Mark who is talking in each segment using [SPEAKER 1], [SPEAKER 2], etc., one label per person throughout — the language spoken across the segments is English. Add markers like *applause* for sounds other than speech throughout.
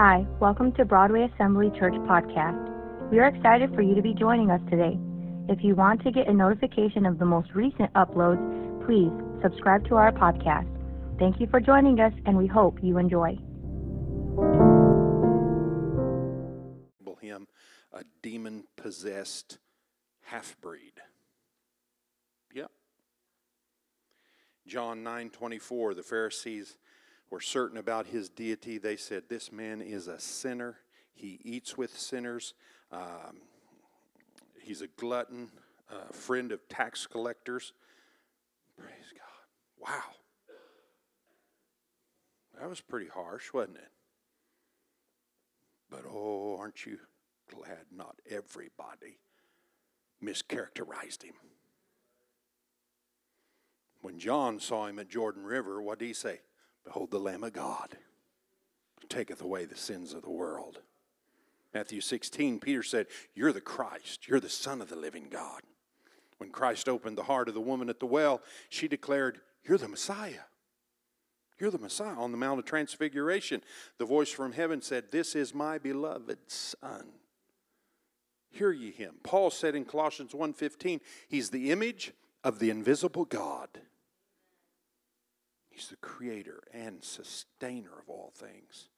[SPEAKER 1] Hi, welcome to Broadway Assembly Church Podcast. We are excited for you to be joining us today. If you want to get a notification of the most recent uploads, please subscribe to our podcast. Thank you for joining us, and we hope you enjoy.
[SPEAKER 2] Him, a demon possessed half breed. Yep. John 9 24, the Pharisees were certain about his deity. They said, This man is a sinner. He eats with sinners. Um, he's a glutton, a friend of tax collectors. Praise God. Wow. That was pretty harsh, wasn't it? But oh, aren't you glad not everybody mischaracterized him? When John saw him at Jordan River, what did he say? Behold the Lamb of God, taketh away the sins of the world. Matthew 16, Peter said, You're the Christ, you're the Son of the living God. When Christ opened the heart of the woman at the well, she declared, You're the Messiah. You're the Messiah on the Mount of Transfiguration. The voice from heaven said, This is my beloved Son. Hear ye him. Paul said in Colossians 1:15, He's the image of the invisible God. He's the creator and sustainer of all things.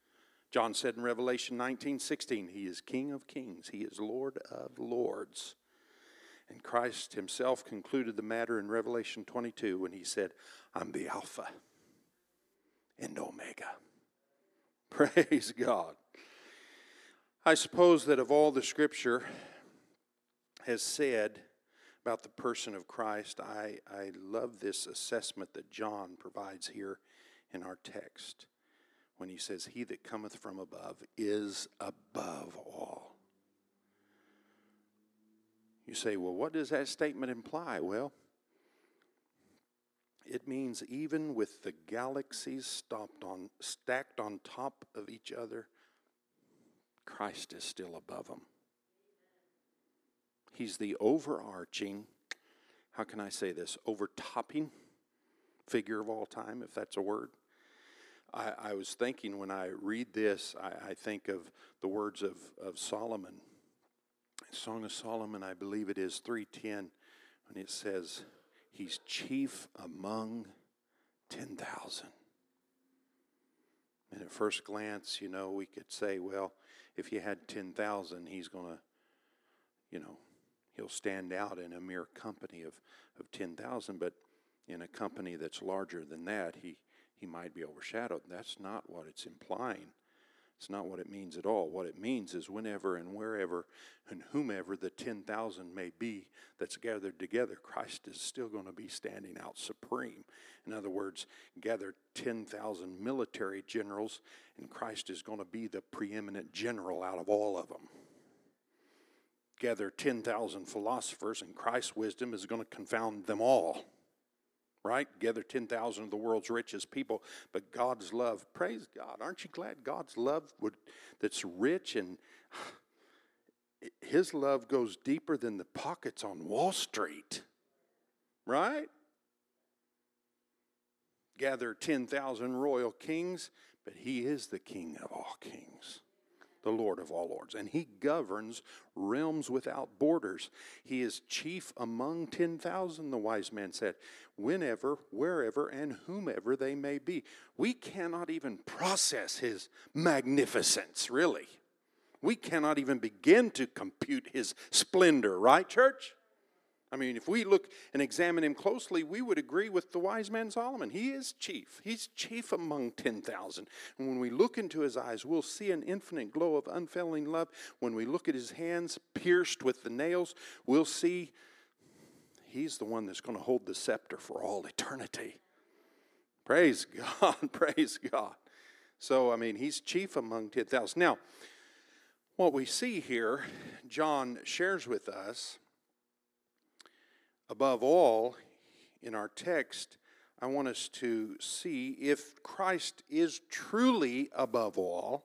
[SPEAKER 2] John said in Revelation 19 16, He is King of kings, He is Lord of lords. And Christ Himself concluded the matter in Revelation 22 when He said, I'm the Alpha and Omega. *laughs* Praise God. I suppose that of all the Scripture has said, about the person of Christ, I, I love this assessment that John provides here in our text when he says, He that cometh from above is above all. You say, well, what does that statement imply? Well, it means even with the galaxies stopped on, stacked on top of each other, Christ is still above them. He's the overarching, how can I say this, overtopping figure of all time, if that's a word. I, I was thinking when I read this, I, I, think of the words of, of Solomon. Song of Solomon, I believe it is 310, when it says, He's chief among 10,000. And at first glance, you know, we could say, well, if you had 10,000, he's going to, you know, he'll stand out in a mere company of, of 10,000, but in a company that's larger than that, he, he might be overshadowed. That's not what it's implying. It's not what it means at all. What it means is whenever and wherever and whomever the 10,000 may be that's gathered together, Christ is still going to be standing out supreme. In other words, gather 10,000 military generals, and Christ is going to be the preeminent general out of all of them gather 10,000 philosophers, and Christ's wisdom is going to confound them all. Right? Gather 10,000 of the world's richest people, but God's love, praise God. Aren't you glad God's love would, that's rich and his love goes deeper than the pockets on Wall Street? Right? Gather 10,000 royal kings, but he is the king of all kings the Lord of all lords, and he governs realms without borders. He is chief among 10,000, the wise man said, whenever, wherever, and whomever they may be. We cannot even process his magnificence, really. We cannot even begin to compute his splendor, right, church? I mean, if we look and examine him closely, we would agree with the wise man Solomon. He is chief. He's chief among 10,000. And when we look into his eyes, we'll see an infinite glow of unfailing love. When we look at his hands pierced with the nails, we'll see he's the one that's going to hold the scepter for all eternity. Praise God. *laughs* Praise God. So, I mean, he's chief among 10,000. Now, what we see here, John shares with us Above all, in our text, I want us to see if Christ is truly above all,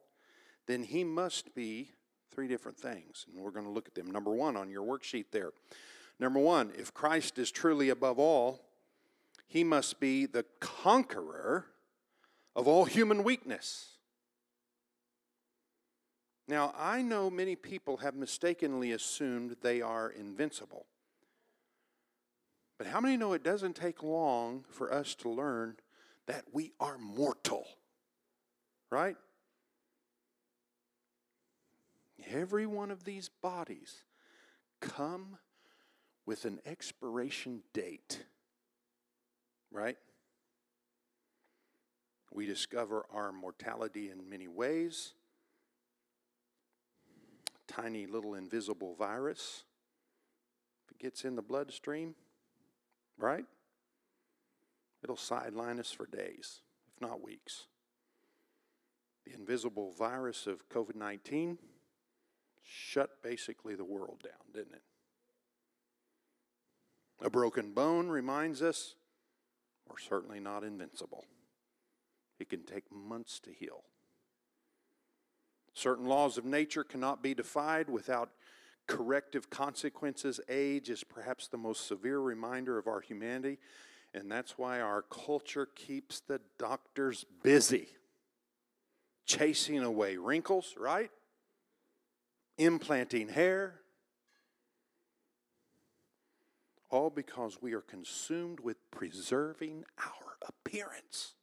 [SPEAKER 2] then he must be three different things. And we're going to look at them. Number one on your worksheet there. Number one, if Christ is truly above all, he must be the conqueror of all human weakness. Now, I know many people have mistakenly assumed they are invincible. But how many know it doesn't take long for us to learn that we are mortal? Right? Every one of these bodies come with an expiration date. Right? We discover our mortality in many ways. Tiny little invisible virus. If it gets in the bloodstream, right? It'll sideline us for days, if not weeks. The invisible virus of COVID 19 shut basically the world down, didn't it? A broken bone reminds us we're certainly not invincible. It can take months to heal. Certain laws of nature cannot be defied without corrective consequences. Age is perhaps the most severe reminder of our humanity, and that's why our culture keeps the doctors busy, chasing away wrinkles, right? Implanting hair. All because we are consumed with preserving our appearance.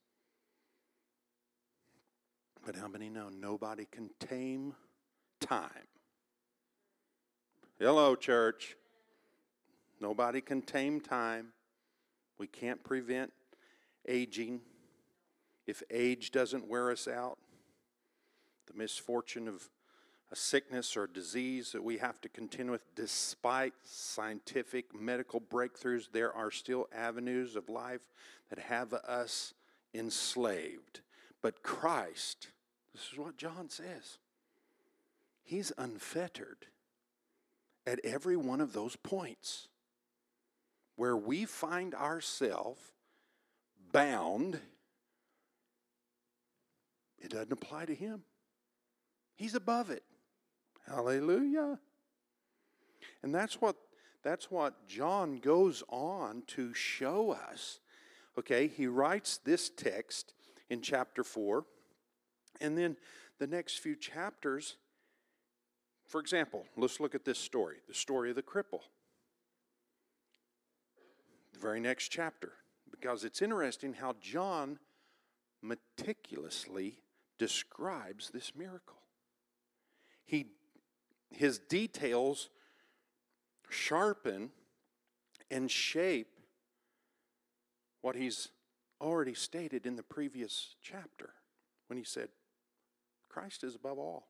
[SPEAKER 2] But how many know nobody can tame time? Hello, church. Nobody can tame time. We can't prevent aging. If age doesn't wear us out, the misfortune of a sickness or disease that we have to contend with, despite scientific medical breakthroughs, there are still avenues of life that have us enslaved. But Christ, this is what John says, He's unfettered at every one of those points where we find ourselves bound, it doesn't apply to him. He's above it. Hallelujah. And that's what that's what John goes on to show us. Okay, he writes this text in chapter 4 and then the next few chapters for example, let's look at this story the story of the cripple. The very next chapter, because it's interesting how John meticulously describes this miracle. He, his details sharpen and shape what he's already stated in the previous chapter when he said, Christ is above all.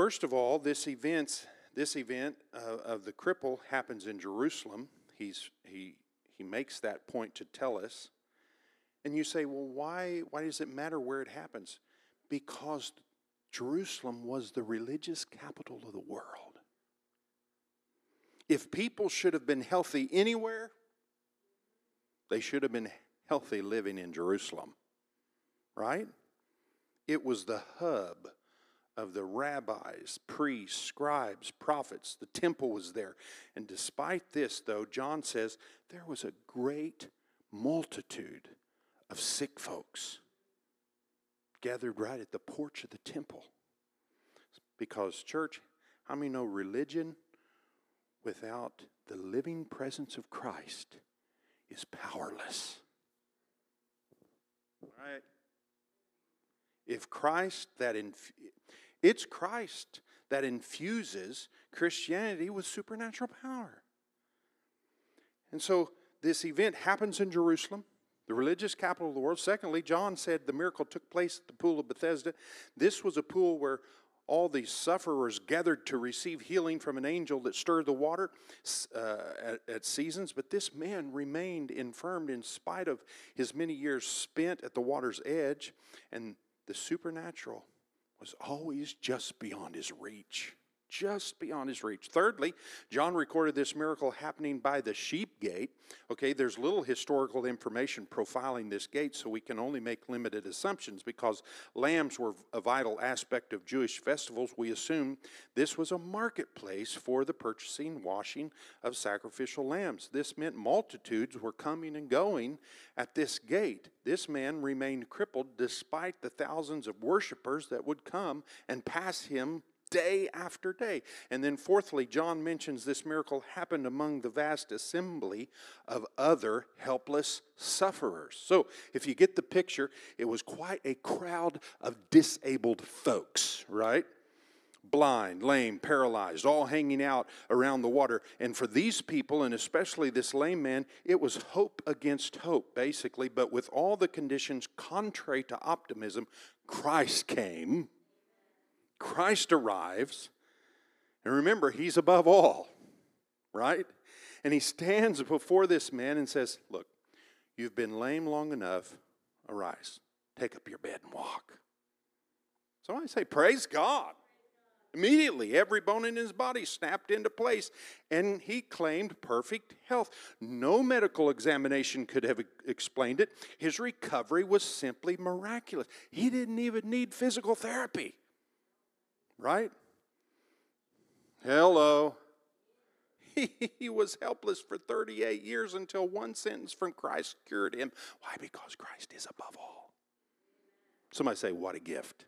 [SPEAKER 2] First of all, this event, this event uh, of the cripple happens in Jerusalem. He's, he, he makes that point to tell us. And you say, well, why, why does it matter where it happens? Because Jerusalem was the religious capital of the world. If people should have been healthy anywhere, they should have been healthy living in Jerusalem, right? It was the hub of the rabbis, priests, scribes, prophets. The temple was there. And despite this, though, John says there was a great multitude of sick folks gathered right at the porch of the temple. Because, church, how many know religion without the living presence of Christ is powerless? Right? If Christ, that inf- it's Christ that infuses Christianity with supernatural power. And so this event happens in Jerusalem, the religious capital of the world. Secondly, John said the miracle took place at the pool of Bethesda. This was a pool where all these sufferers gathered to receive healing from an angel that stirred the water uh, at, at, seasons. But this man remained infirmed in spite of his many years spent at the water's edge. And the supernatural was always just beyond his reach. Just beyond his reach. Thirdly, John recorded this miracle happening by the sheep gate. Okay, there's little historical information profiling this gate, so we can only make limited assumptions because lambs were a vital aspect of Jewish festivals. We assume this was a marketplace for the purchasing, washing of sacrificial lambs. This meant multitudes were coming and going at this gate. This man remained crippled despite the thousands of worshipers that would come and pass him day after day. And then, fourthly, John mentions this miracle happened among the vast assembly of other helpless sufferers. So, if you get the picture, it was quite a crowd of disabled folks, right? Blind, lame, paralyzed, all hanging out around the water. And for these people, and especially this lame man, it was hope against hope, basically. But with all the conditions contrary to optimism, Christ came Christ arrives, and remember, he's above all, right? And he stands before this man and says, Look, you've been lame long enough. Arise, take up your bed and walk. So I say, Praise God. Immediately, every bone in his body snapped into place, and he claimed perfect health. No medical examination could have explained it. His recovery was simply miraculous. He didn't even need physical therapy right? Hello. *laughs* He, was helpless for 38 years until one sentence from Christ cured him. Why? Because Christ is above all. Somebody say, What a gift!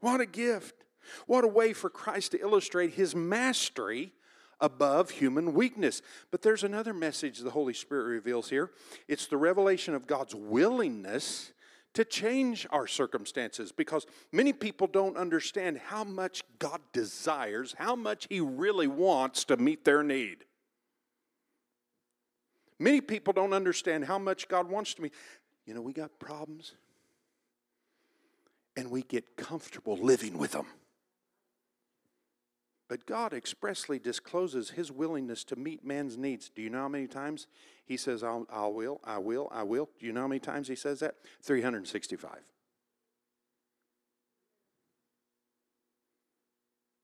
[SPEAKER 2] What a gift! What a way for Christ to illustrate his mastery above human weakness. But there's another message the Holy Spirit reveals here it's the revelation of God's willingness to change our circumstances because many people don't understand how much God desires, how much He really wants to meet their need. Many people don't understand how much God wants to meet. You know, we got problems and we get comfortable living with them. But God expressly discloses his willingness to meet man's needs. Do you know how many times he says, I'll, I will, I will, I will? Do you know how many times he says that? 365.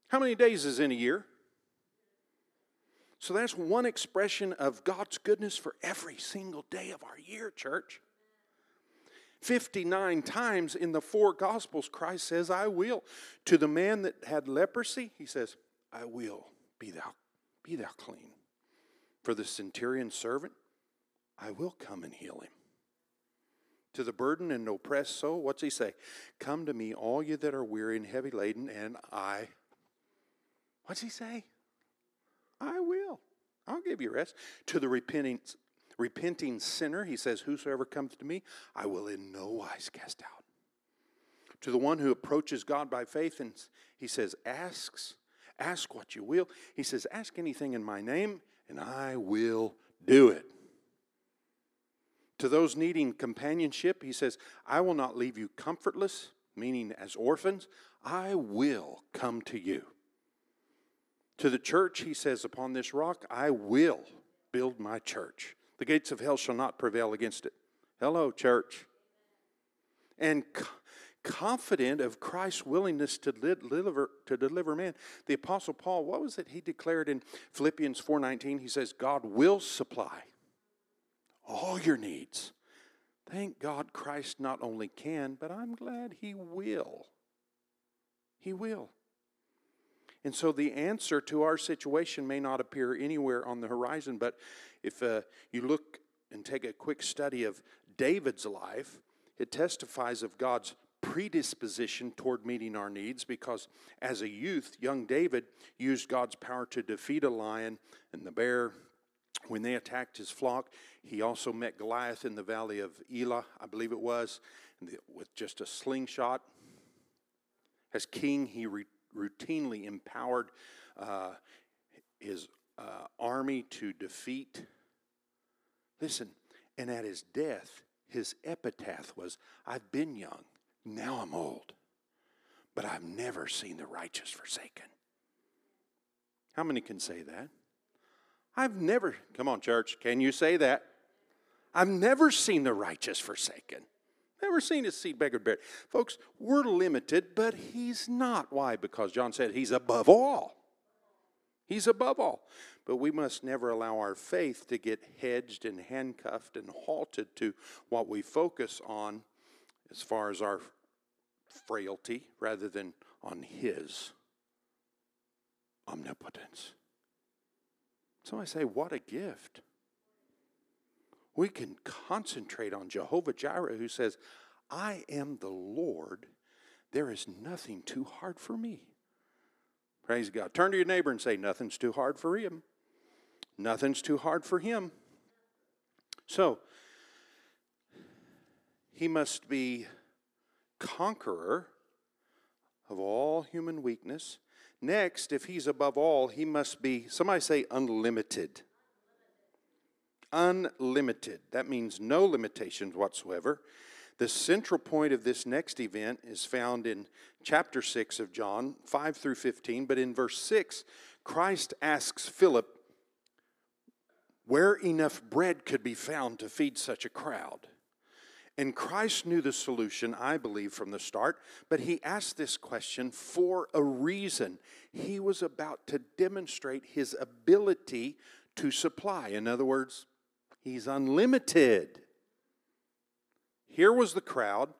[SPEAKER 2] How many days is in a year? So that's one expression of God's goodness for every single day of our year, church. 59 times in the four Gospels, Christ says, I will. To the man that had leprosy, he says, I will be thou be thou clean. For the centurion servant, I will come and heal him. To the burdened and oppressed soul, what's he say? Come to me, all you that are weary and heavy laden, and I. What's he say? I will. I'll give you rest. To the repenting, repenting sinner, he says, Whosoever comes to me, I will in no wise cast out. To the one who approaches God by faith, and he says, Asks, Ask what you will. He says, Ask anything in my name, and I will do it. To those needing companionship, he says, I will not leave you comfortless, meaning as orphans. I will come to you. To the church, he says, Upon this rock I will build my church. The gates of hell shall not prevail against it. Hello, church. And confident of Christ's willingness to deliver to deliver man. The apostle Paul, what was it he declared in Philippians 4:19? He says God will supply all your needs. Thank God Christ not only can, but I'm glad he will. He will. And so the answer to our situation may not appear anywhere on the horizon, but if uh, you look and take a quick study of David's life, it testifies of God's predisposition toward meeting our needs because as a youth, young David used God's power to defeat a lion and the bear. When they attacked his flock, he also met Goliath in the valley of Elah, I believe it was, with just a slingshot. As king, he re- routinely empowered uh, his uh, army to defeat. Listen, and at his death, his epitaph was, I've been young now I'm old, but I've never seen the righteous forsaken. How many can say that? I've never, come on, church, can you say that? I've never seen the righteous forsaken. Never seen his seed beggar bread. Folks, we're limited, but he's not. Why? Because John said he's above all. He's above all. But we must never allow our faith to get hedged and handcuffed and halted to what we focus on as far as our frailty rather than on His omnipotence. So I say, what a gift. We can concentrate on Jehovah Jireh, who says, I am the Lord. There is nothing too hard for me. Praise God. Turn to your neighbor and say, Nothing's too hard for him. Nothing's too hard for him. So, he must be conqueror of all human weakness. Next, if he's above all, he must be, somebody say, unlimited. Unlimited. That means no limitations whatsoever. The central point of this next event is found in chapter 6 of John, 5 through 15. But in verse 6, Christ asks Philip where enough bread could be found to feed such a crowd. And Christ knew the solution, I believe, from the start, but he asked this question for a reason. He was about to demonstrate his ability to supply. In other words, he's unlimited. Here was the crowd,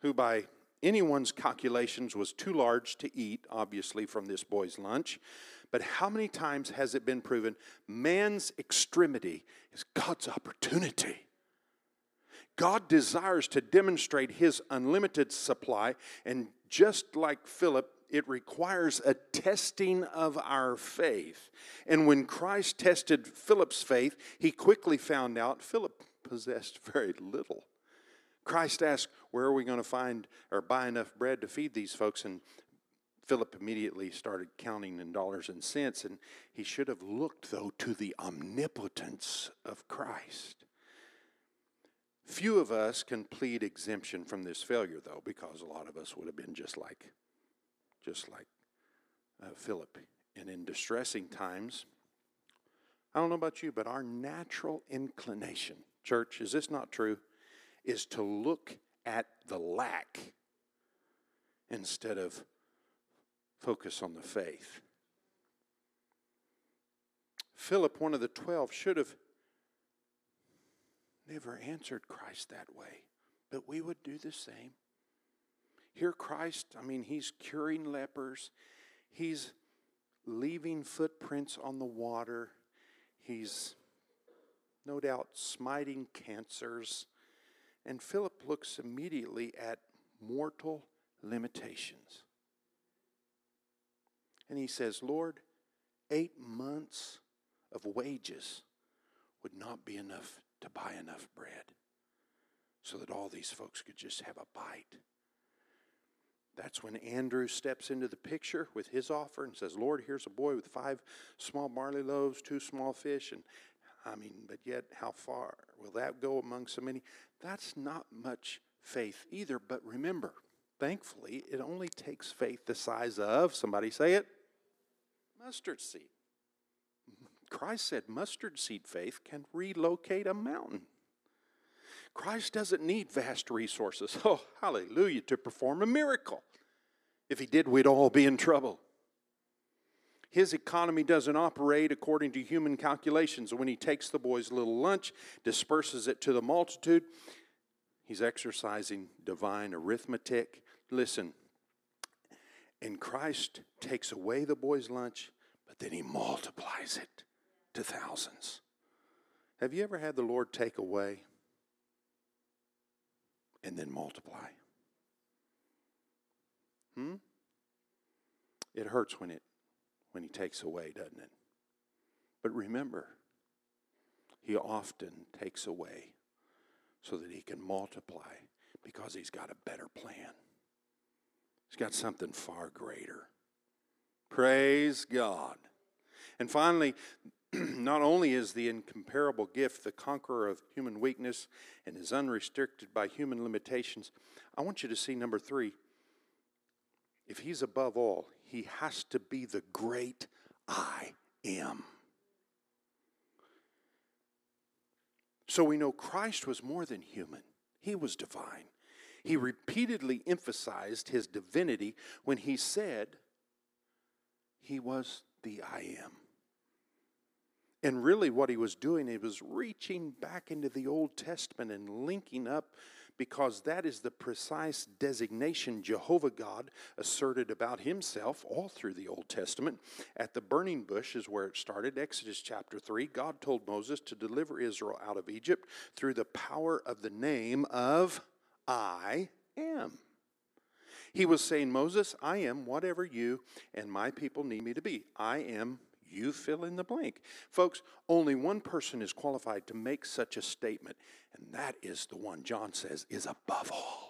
[SPEAKER 2] who by anyone's calculations was too large to eat, obviously, from this boy's lunch. But how many times has it been proven man's extremity is God's opportunity? God desires to demonstrate his unlimited supply, and just like Philip, it requires a testing of our faith. And when Christ tested Philip's faith, he quickly found out Philip possessed *laughs* very little. Christ asked, Where are we going to find or buy enough bread to feed these folks? And Philip immediately started counting in dollars and cents, and he should have looked, though, to the omnipotence of Christ. Few of us can plead exemption from this failure, though, because a lot of us would have been just like, just like uh, Philip. And in distressing times, I don't know about you, but our natural inclination, church, is this not true? Is to look at the lack instead of focus on the faith. Philip, one of the twelve, should have never answered Christ that way, but we would do the same. Here, Christ, I mean, he's curing lepers, he's leaving footprints on the water, he's no doubt smiting cancers. And Philip looks immediately at mortal limitations. And he says, Lord, eight months of wages would not be enough to buy enough bread so that all these folks could just have a bite. That's when Andrew steps into the picture with his offer and says, Lord, here's a boy with five small barley loaves, two small fish. And I mean, but yet, how far will that go among so many? That's not much faith either. But remember, thankfully, it only takes faith the size of, somebody say it, mustard seed. Christ said mustard seed faith can relocate a mountain. Christ doesn't need vast resources, *laughs* oh, hallelujah, to perform a miracle. If he did, we'd all be in trouble. His economy doesn't operate according to human calculations. When he takes the boy's little lunch, disperses it to the multitude, he's exercising divine arithmetic. Listen, and Christ takes away the boy's lunch, but then he multiplies it to thousands. Have you ever had the Lord take away and then multiply? Hmm? It hurts when it when he takes away, doesn't it? But remember, he often takes away so that he can multiply because he's got a better plan. He's got something far greater. Praise God. And finally, *clears throat* not only is the incomparable gift the conqueror of human weakness and is unrestricted by human limitations, I want you to see number three. If he's above all, he has to be the great I am. So we know Christ was more than human, He was divine. He repeatedly emphasized his divinity when he said he was the I am. And really, what he was doing, he was reaching back into the Old Testament and linking up because that is the precise designation Jehovah God asserted about himself all through the Old Testament. At the burning bush is where it started, Exodus chapter 3. God told Moses to deliver Israel out of Egypt through the power of the name of I am. He was saying, Moses, I am whatever you and my people need me to be. I am you fill in the blank. Folks, only one person is qualified to make such a statement, and that is the one John says is above all.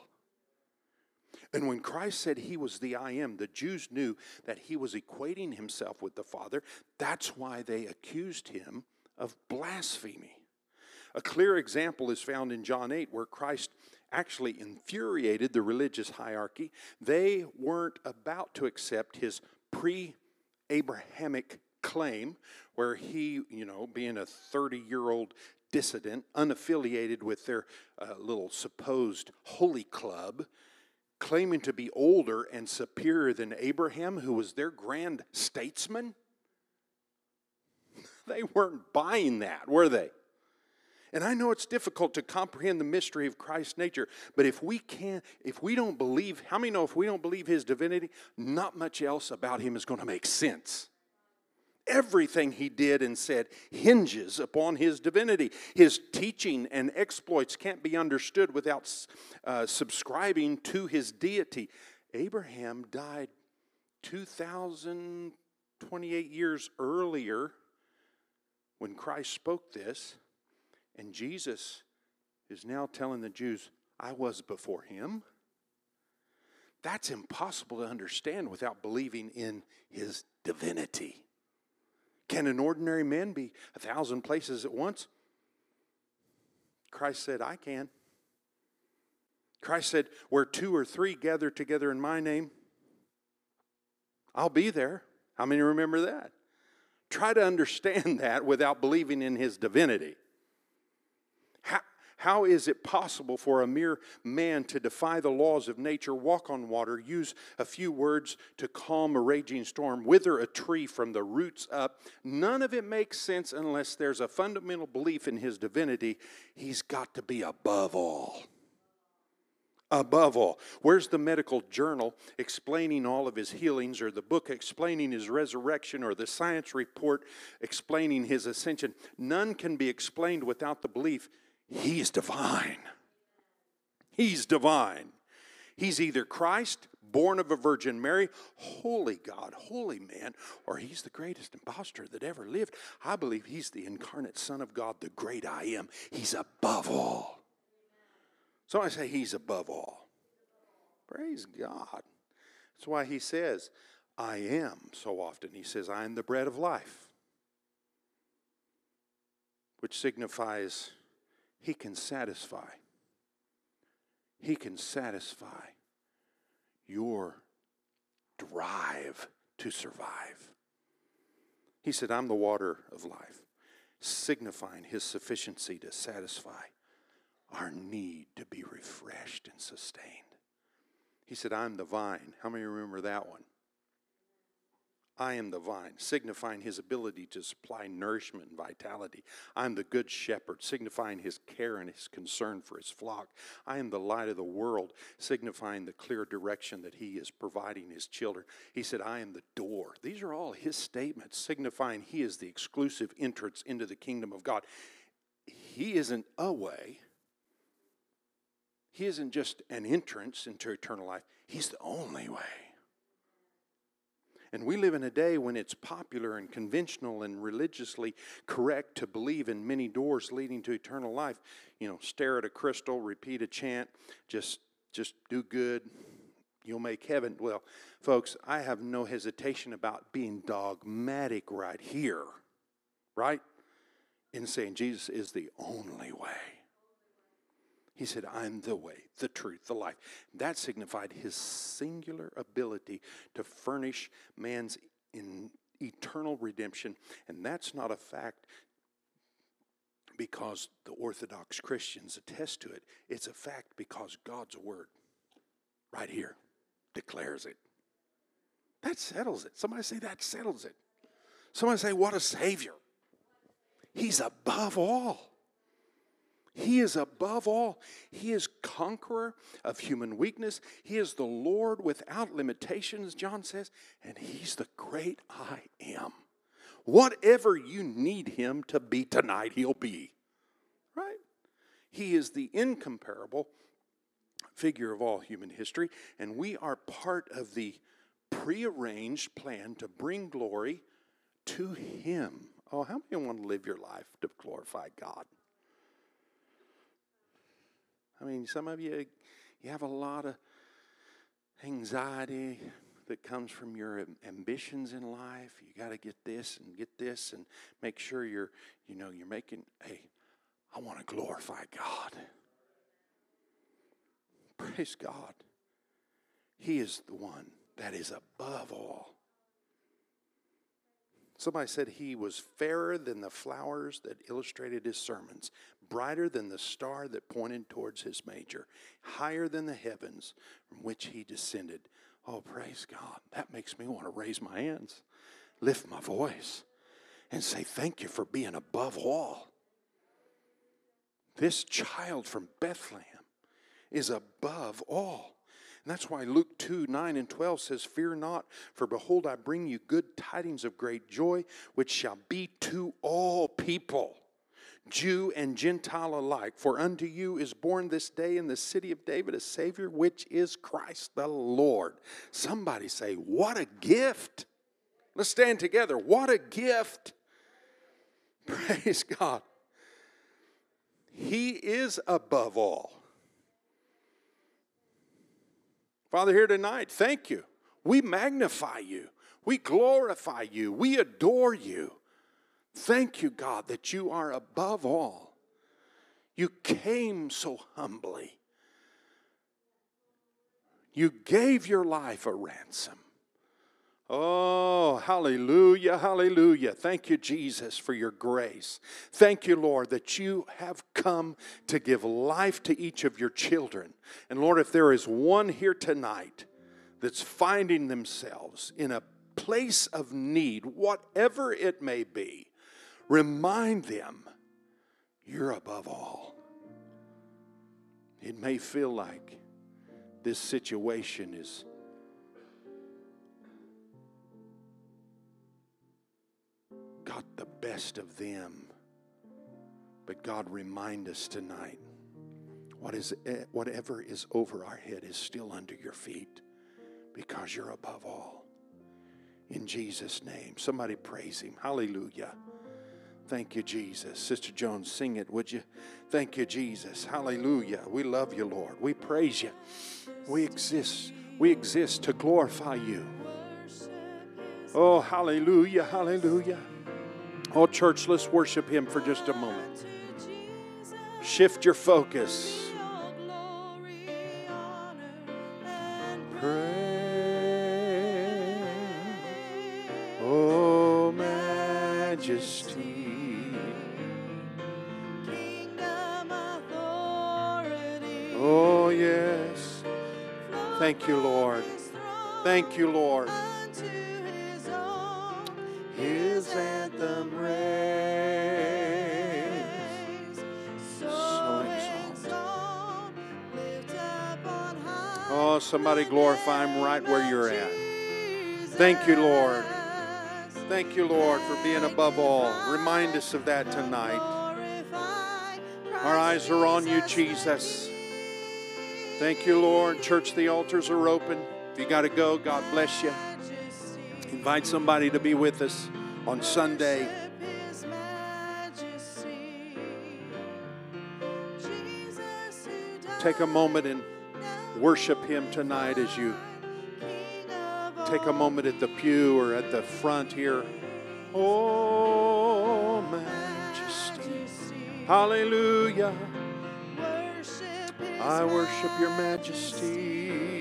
[SPEAKER 2] And when Christ said he was the I am, the Jews knew that he was equating himself with the Father. That's why they accused him of blasphemy. A clear example is found in John 8, where Christ actually infuriated the religious hierarchy. They weren't about to accept his pre Abrahamic claim where he, you know, being a 30 year old dissident, unaffiliated with their uh, little supposed holy club, claiming to be older and superior than Abraham, who was their grand statesman. *laughs* They weren't buying that, were they? And I know it's difficult to comprehend the mystery of Christ's nature, but if we can't, if we don't believe, how many know if we don't believe his divinity, not much else about him is going to make sense? Everything he did and said hinges upon his divinity. His teaching and exploits can't be understood without uh, subscribing to his deity. Abraham died 2,028 years earlier when Christ spoke this, and Jesus is now telling the Jews, I was before him. That's impossible to understand without believing in his divinity. Can an ordinary man be a thousand places at once? Christ said, I can. Christ said, Where two or three gather together in my name, I'll be there. How many remember that? Try to understand *laughs* that without believing in his divinity. How, is it possible for a mere man to defy the laws of nature, walk on water, use a few words to calm a raging storm, wither a tree from the roots up? None of it makes sense unless there's a fundamental belief in his divinity. He's got to be above all above all. Where's the medical journal explaining all of his healings, or the book explaining his resurrection, or the science report explaining his ascension? None can be explained without the belief He's divine. He's divine. He's either Christ, born of a Virgin Mary, holy God, holy man, or he's the greatest impostor that ever lived. I believe he's the incarnate Son of God, the great I am. He's above all. So I say he's above all. Praise God. That's why he says, I am so often. He says, I am the bread of life, which signifies he can satisfy. He can satisfy your drive to survive. He said, I'm the water of life, signifying his sufficiency to satisfy our need to be refreshed and sustained. He said, I'm the vine. How many remember that one? I am the vine, signifying his ability to supply nourishment and vitality. I am the good shepherd, signifying his care and his concern for his flock. I am the light of the world, signifying the clear direction that he is providing his children. He said, I am the door. These are all his statements, signifying he is the exclusive entrance into the kingdom of God. He isn't a way, he isn't just an entrance into eternal life, he's the only way. And we live in a day when it's popular and conventional and religiously correct to believe in many doors leading to eternal life. You know, stare at a crystal, repeat a chant, just just do good, you'll make heaven. Well, folks, I have no hesitation about being dogmatic right here, right? In saying Jesus is the only way. He said, I'm the way, the truth, the life. That signified his singular ability to furnish man's eternal redemption. And that's not a fact because the Orthodox Christians attest to it. It's a fact because God's word, right here, declares it. That settles it. Somebody say, that settles it. Somebody say, what a Savior. He's above all. He is above all. He is conqueror of human weakness. He is the Lord without limitations, John says, and He's the great I am. Whatever you need Him to be tonight, He'll be. Right? He is the incomparable figure of all human history, and we are part of the prearranged plan to bring glory to Him. Oh, how many want to live your life to glorify God? I mean, some of you, you have a lot of anxiety that comes from your ambitions in life. You got to get this and get this and make sure you're, you know, you're making, hey, I want to glorify God. Praise God. He is the one that is above all. Somebody said he was fairer than the flowers that illustrated his sermons, brighter than the star that pointed towards his major, higher than the heavens from which he descended. Oh, praise God. That makes me want to raise my hands, lift my voice, and say, Thank you for being above all. This child from Bethlehem is above all. And that's why Luke 2 9 and 12 says, Fear not, for behold, I bring you good tidings of great joy, which shall be to all people. Jew and Gentile alike. For unto you is born this day in the city of David a Savior, which is Christ the Lord. Somebody say, What a gift! Let's stand together. What a gift! *laughs* Praise God. He is above all. Father, here tonight, thank you. We magnify you. We glorify you. We adore you. Thank you, God, that you are above all. You came so humbly. You gave your life a ransom. Oh, hallelujah, hallelujah. Thank you, Jesus, for your grace. Thank you, Lord, that you have come to give life to each of your children. And Lord, if there is one here tonight that's finding themselves in a place of need, whatever it may be, remind them you're above all. It may feel like this situation is got the best of them. But God, remind us tonight what is, eh, whatever is over our head is still under your feet because you're above all. In Jesus' name. Somebody praise him. Hallelujah. Thank you, Jesus. Sister Jones, sing it, would you? Thank you, Jesus. Hallelujah. We love you, Lord. We praise you. We exist. We exist to glorify you. Oh, hallelujah, hallelujah. Oh, church, let's worship Him for just a moment. Shift your focus. Pray, oh Majesty. Thank you, Lord. Thank you, Lord. His anthem raised. So exalted. Oh, somebody glorify him right where you're at. Thank you, Lord. Thank you, Lord, for being above all. Remind us of that tonight. Our eyes are on you, Jesus. Thank you, Lord. Church, the altars are open. If you got to go, God bless you. Invite somebody to be with us on Sunday. Take a moment and worship Him tonight as you take a moment at the pew or at the front here. Oh, majesty. Hallelujah. I worship your majesty.